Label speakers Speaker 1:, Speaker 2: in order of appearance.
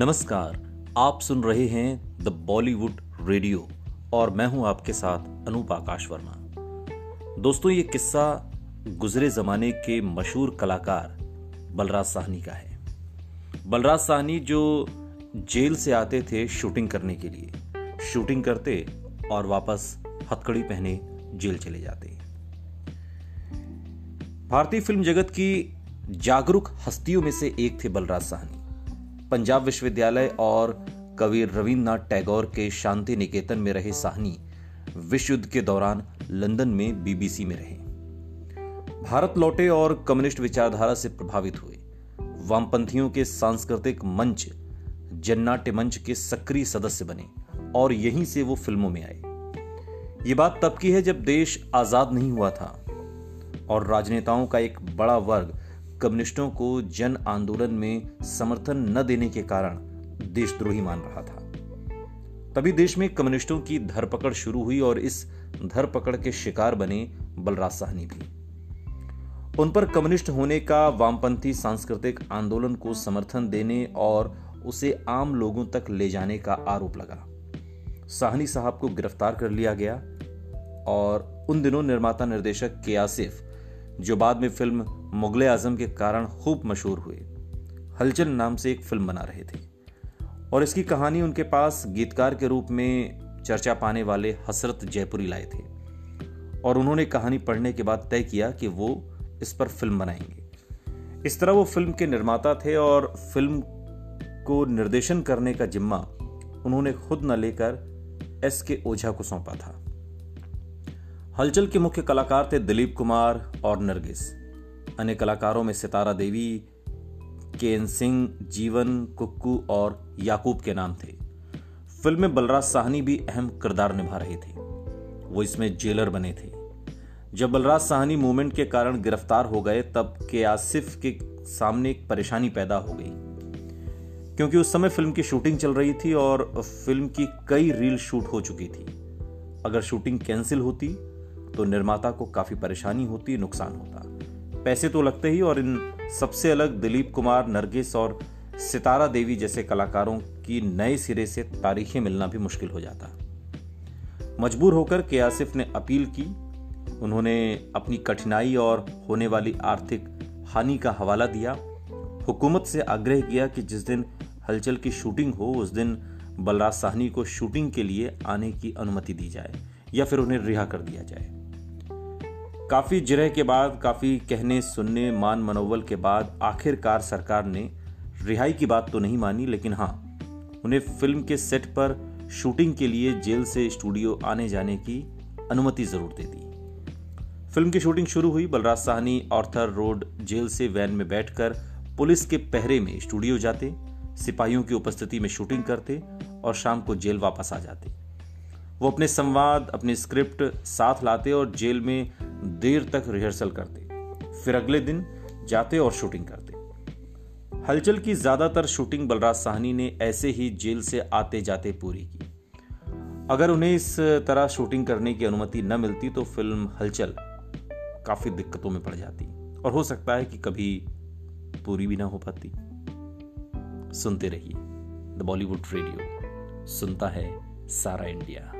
Speaker 1: नमस्कार, आप सुन रहे हैं द बॉलीवुड रेडियो और मैं हूँ आपके साथ अनूप आकाश वर्मा। दोस्तों, ये किस्सा गुजरे जमाने के मशहूर कलाकार बलराज साहनी का है। बलराज साहनी जो जेल से आते थे शूटिंग करने के लिए। शूटिंग करते और वापस हथकड़ी पहने जेल चले जाते। भारतीय फ़िल्म जगत की जागरूक हस्तियों में से एक थे बलराज साहनी। पंजाब विश्वविद्यालय और कवि रविन्द्रनाथ टैगोर के शांति निकेतन में रहे साहनी विश्व युद्ध के दौरान लंदन में बीबीसी में रहे। भारत लौटे और कम्युनिस्ट विचारधारा से प्रभावित हुए। वामपंथियों के सांस्कृतिक मंच, जन्नाट्य मंच के सक्रिय सदस्य बने और यहीं से वो फ़िल्मों में आए। ये बात तब की है जब देश आज़ाद नहीं हुआ था और राजनेताओं का एक बड़ा वर्ग कम्युनिस्टों को जन आंदोलन में समर्थन न देने के कारण देशद्रोही मान रहा था। तभी देश में कम्युनिस्टों की धरपकड़ शुरू हुई और इस धरपकड़ के शिकार बने बलराज साहनी भी। उन पर कम्युनिस्ट होने का वामपंथी सांस्कृतिक आंदोलन को समर्थन देने और उसे आम लोगों तक ले जाने का आरोप लगा। साहनी साहब को गिरफ़्तार कर लिया गया और उन दिनों निर्माता निर्देशक के आसिफ जो बाद में फ़िल्म मुगल आज़म के कारण खूब मशहूर हुए हलचल नाम से एक फ़िल्म बना रहे थे। और इसकी कहानी उनके पास गीतकार के रूप में चर्चा पाने वाले हसरत जयपुरी लाए थे। और उन्होंने कहानी पढ़ने के बाद तय किया कि वो इस पर फ़िल्म बनाएँगे। इस तरह वो फ़िल्म के निर्माता थे और फ़िल्म को निर्देशन करने का जिम्मा उन्होंने खुद न लेकर एस के ओझा को सौंपा था। हलचल के मुख्य कलाकार थे दिलीप कुमार और नरगिस। अन्य कलाकारों में सितारा देवी, केन सिंह, जीवन, कुक्कू और याकूब के नाम थे। फ़िल्म में बलराज साहनी भी अहम किरदार निभा रहे थे। वो इसमें जेलर बने थे। जब बलराज साहनी मूवमेंट के कारण गिरफ़्तार हो गए, तब के आसिफ के सामने एक परेशानी पैदा हो गई। क्योंकि उस समय फ़िल्म की शूटिंग चल रही थी और फ़िल्म की कई रील शूट हो चुकी थी। अगर शूटिंग कैंसिल होती तो निर्माता को काफ़ी परेशानी होती, नुकसान होता। पैसे तो लगते ही और इन सबसे अलग दिलीप कुमार, नरगिस और सितारा देवी जैसे कलाकारों की नए सिरे से तारीखें मिलना भी मुश्किल हो जाता। मजबूर होकर के आसिफ ने अपील की। उन्होंने अपनी कठिनाई और होने वाली आर्थिक हानि का हवाला दिया। हुकूमत से आग्रह किया कि जिस दिन हलचल की शूटिंग हो, उस दिन बलराज साहनी को शूटिंग के लिए आने की अनुमति दी जाए या फिर उन्हें रिहा कर दिया जाए। काफ़ी जिरह के बाद, काफ़ी कहने, सुनने, मान मनोबल के बाद आखिरकार सरकार ने रिहाई की बात तो नहीं मानी, लेकिन हाँ उन्हें फ़िल्म के सेट पर शूटिंग के लिए जेल से स्टूडियो आने जाने की अनुमति ज़रूर दे दी। फ़िल्म की शूटिंग शुरू हुई, Balraj Sahni Arthur road jail से वैन में बैठकर पुलिस के पहरे में स्टूडियो जाते, सिपाहियों की उपस्थिति में शूटिंग करते और शाम को जेल वापस आ जाते। वो अपने संवाद, अपने स्क्रिप्ट साथ लाते और जेल में देर तक रिहर्सल करते, फिर अगले दिन जाते और शूटिंग करते। हलचल की ज़्यादातर शूटिंग बलराज साहनी ने ऐसे ही जेल से आते जाते पूरी की। अगर उन्हें इस तरह शूटिंग करने की अनुमति न मिलती तो फ़िल्म हलचल काफ़ी दिक्कतों में पड़ जाती और हो सकता है कि कभी पूरी भी ना हो पाती। सुनते रहिए, द बॉलीवुड रेडियो, सुनता है सारा इंडिया।